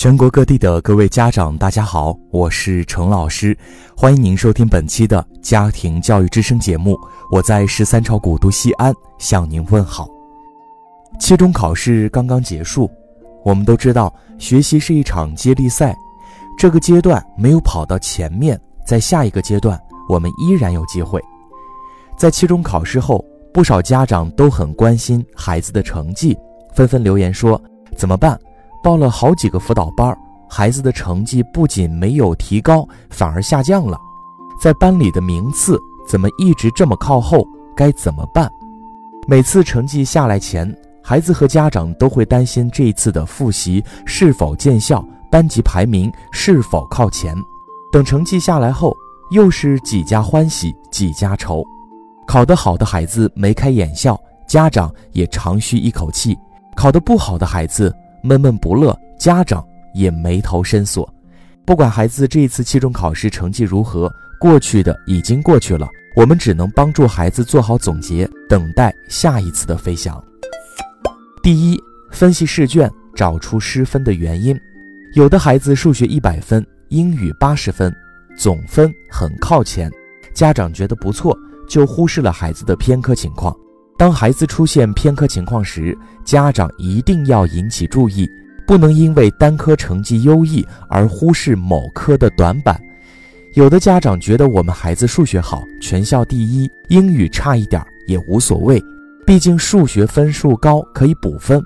全国各地的各位家长，大家好，我是程老师，欢迎您收听本期的家庭教育之声节目。我在十三朝古都西安向您问好。期中考试刚刚结束，我们都知道，学习是一场接力赛，这个阶段没有跑到前面，在下一个阶段，我们依然有机会。在期中考试后，不少家长都很关心孩子的成绩，纷纷留言说：“怎么办？”报了好几个辅导班，孩子的成绩不仅没有提高，反而下降了。在班里的名次怎么一直这么靠后？该怎么办？每次成绩下来前，孩子和家长都会担心这一次的复习是否见效，班级排名是否靠前。等成绩下来后，又是几家欢喜几家愁。考得好的孩子眉开眼笑，家长也长吁一口气；考得不好的孩子。闷闷不乐，家长也眉头深锁。不管孩子这一次期中考试成绩如何，过去的已经过去了，我们只能帮助孩子做好总结，等待下一次的飞翔。第一，分析试卷，找出失分的原因。有的孩子数学一百分，英语八十分，总分很靠前，家长觉得不错，就忽视了孩子的偏科情况。当孩子出现偏科情况时，家长一定要引起注意，不能因为单科成绩优异而忽视某科的短板。有的家长觉得我们孩子数学好，全校第一，英语差一点也无所谓，毕竟数学分数高可以补分。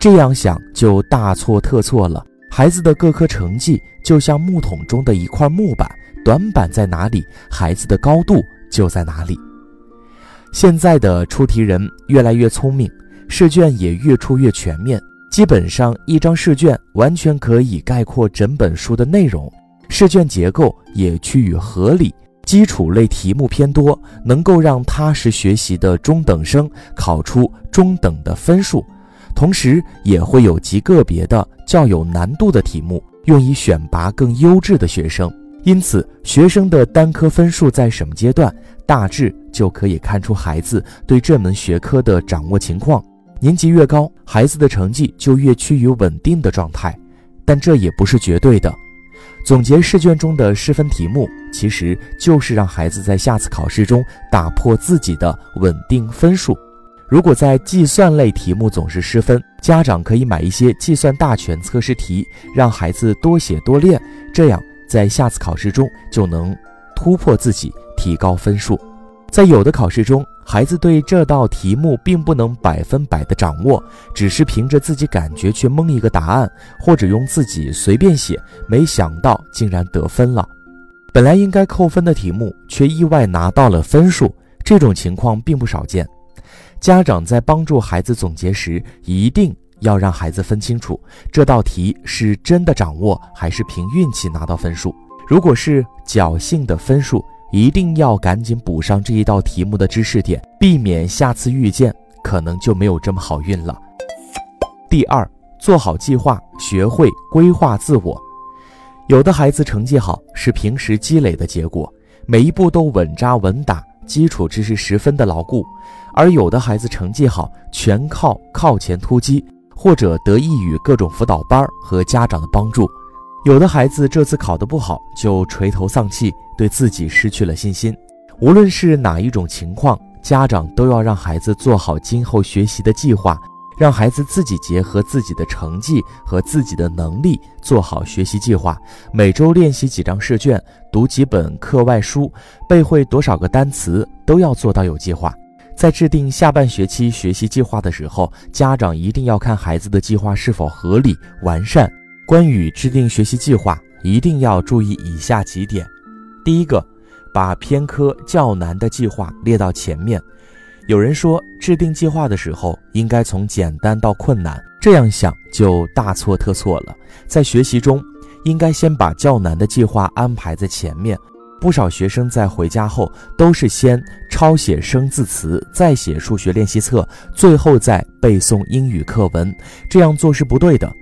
这样想就大错特错了。孩子的各科成绩就像木桶中的一块木板，短板在哪里，孩子的高度就在哪里。现在的出题人越来越聪明，试卷也越出越全面。基本上一张试卷完全可以概括整本书的内容，试卷结构也趋于合理，基础类题目偏多，能够让踏实学习的中等生考出中等的分数。同时，也会有极个别的较有难度的题目，用以选拔更优质的学生。因此，学生的单科分数在什么阶段，大致就可以看出孩子对这门学科的掌握情况。年级越高，孩子的成绩就越趋于稳定的状态，但这也不是绝对的。总结试卷中的失分题目，其实就是让孩子在下次考试中打破自己的稳定分数。如果在计算类题目总是失分，家长可以买一些计算大全测试题，让孩子多写多练，这样。在下次考试中就能突破自己，提高分数。在有的考试中，孩子对这道题目并不能百分百的掌握，只是凭着自己感觉去蒙一个答案，或者用自己随便写，没想到竟然得分了。本来应该扣分的题目，却意外拿到了分数，这种情况并不少见。家长在帮助孩子总结时，一定。要让孩子分清楚这道题是真的掌握还是凭运气拿到分数。如果是侥幸的分数，一定要赶紧补上这一道题目的知识点，避免下次遇见可能就没有这么好运了。第二，做好计划，学会规划自我。有的孩子成绩好是平时积累的结果，每一步都稳扎稳打，基础知识十分的牢固；而有的孩子成绩好全靠靠前突击。或者得益于各种辅导班和家长的帮助，有的孩子这次考得不好就垂头丧气，对自己失去了信心。无论是哪一种情况，家长都要让孩子做好今后学习的计划，让孩子自己结合自己的成绩和自己的能力做好学习计划。每周练习几张试卷，读几本课外书，背会多少个单词，都要做到有计划。在制定下半学期学习计划的时候，家长一定要看孩子的计划是否合理完善。关于制定学习计划，一定要注意以下几点：第一个，把偏科较难的计划列到前面。有人说，制定计划的时候应该从简单到困难，这样想就大错特错了。在学习中，应该先把较难的计划安排在前面。不少学生在回家后都是先抄写生字词，再写数学练习册，最后再背诵英语课文。这样做是不对的。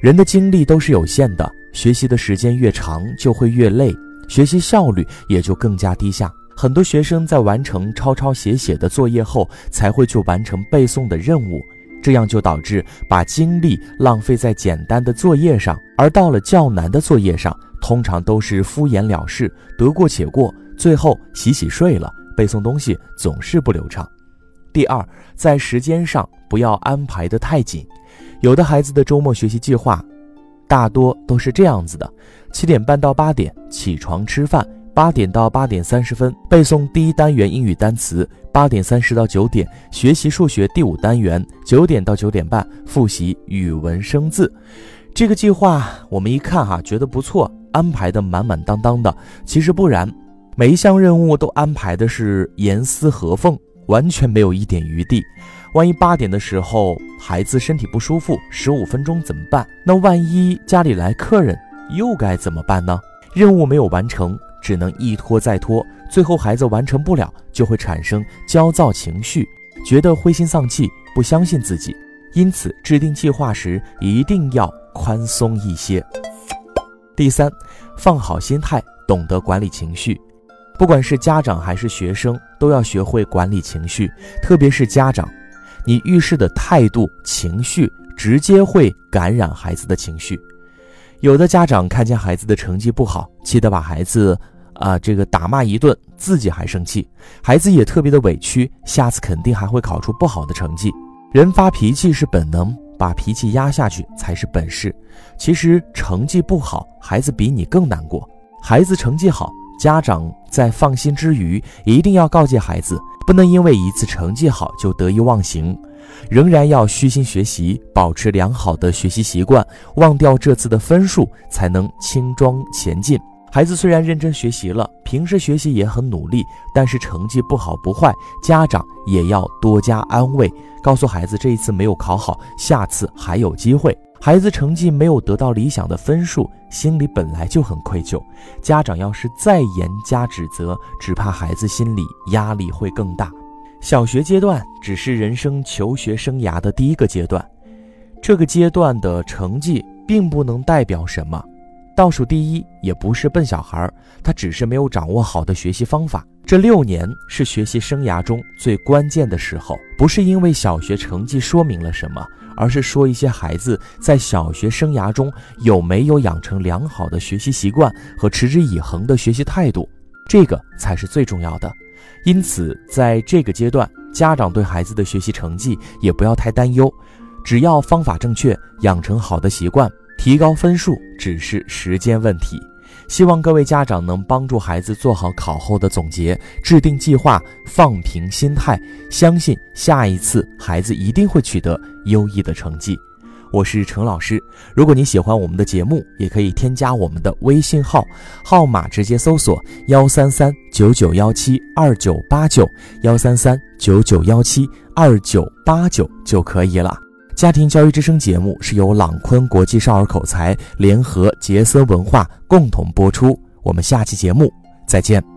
人的精力都是有限的，学习的时间越长就会越累，学习效率也就更加低下。很多学生在完成抄抄写写的作业后，才会去完成背诵的任务。这样就导致把精力浪费在简单的作业上，而到了较难的作业上，通常都是敷衍了事，得过且过，最后洗洗睡了，背诵东西总是不流畅。第二，在时间上不要安排得太紧，有的孩子的周末学习计划，大多都是这样子的：七点半到八点起床吃饭。八点到八点三十分背诵第一单元英语单词，八点三十到九点学习数学第五单元，九点到九点半复习语文生字。这个计划我们一看哈，觉得不错，安排的满满当当的。其实不然，每一项任务都安排的是严丝合缝，完全没有一点余地。万一八点的时候孩子身体不舒服，十五分钟怎么办？那万一家里来客人，又该怎么办呢？任务没有完成。只能一拖再拖，最后孩子完成不了，就会产生焦躁情绪，觉得灰心丧气，不相信自己。因此，制定计划时一定要宽松一些。第三，放好心态，懂得管理情绪。不管是家长还是学生，都要学会管理情绪，特别是家长，你遇事的态度、情绪，直接会感染孩子的情绪。有的家长看见孩子的成绩不好，气得把孩子。啊，这个打骂一顿，自己还生气，孩子也特别的委屈，下次肯定还会考出不好的成绩。人发脾气是本能，把脾气压下去才是本事。其实成绩不好，孩子比你更难过。孩子成绩好，家长在放心之余，一定要告诫孩子，不能因为一次成绩好就得意忘形，仍然要虚心学习，保持良好的学习习惯，忘掉这次的分数，才能轻装前进。孩子虽然认真学习了，平时学习也很努力，但是成绩不好不坏，家长也要多加安慰，告诉孩子这一次没有考好，下次还有机会。孩子成绩没有得到理想的分数，心里本来就很愧疚，家长要是再严加指责，只怕孩子心里压力会更大。小学阶段只是人生求学生涯的第一个阶段，这个阶段的成绩并不能代表什么。倒数第一也不是笨小孩，他只是没有掌握好的学习方法。这六年是学习生涯中最关键的时候，不是因为小学成绩说明了什么，而是说一些孩子在小学生涯中有没有养成良好的学习习惯和持之以恒的学习态度，这个才是最重要的。因此，在这个阶段，家长对孩子的学习成绩也不要太担忧，只要方法正确，养成好的习惯。提高分数只是时间问题，希望各位家长能帮助孩子做好考后的总结，制定计划，放平心态，相信下一次孩子一定会取得优异的成绩。我是程老师，如果你喜欢我们的节目，也可以添加我们的微信号，号码直接搜索幺三三九九幺七二九八九幺三三九九幺七二九八九就可以了。家庭教育之声节目是由朗坤国际少儿口才联合杰森文化共同播出。我们下期节目再见。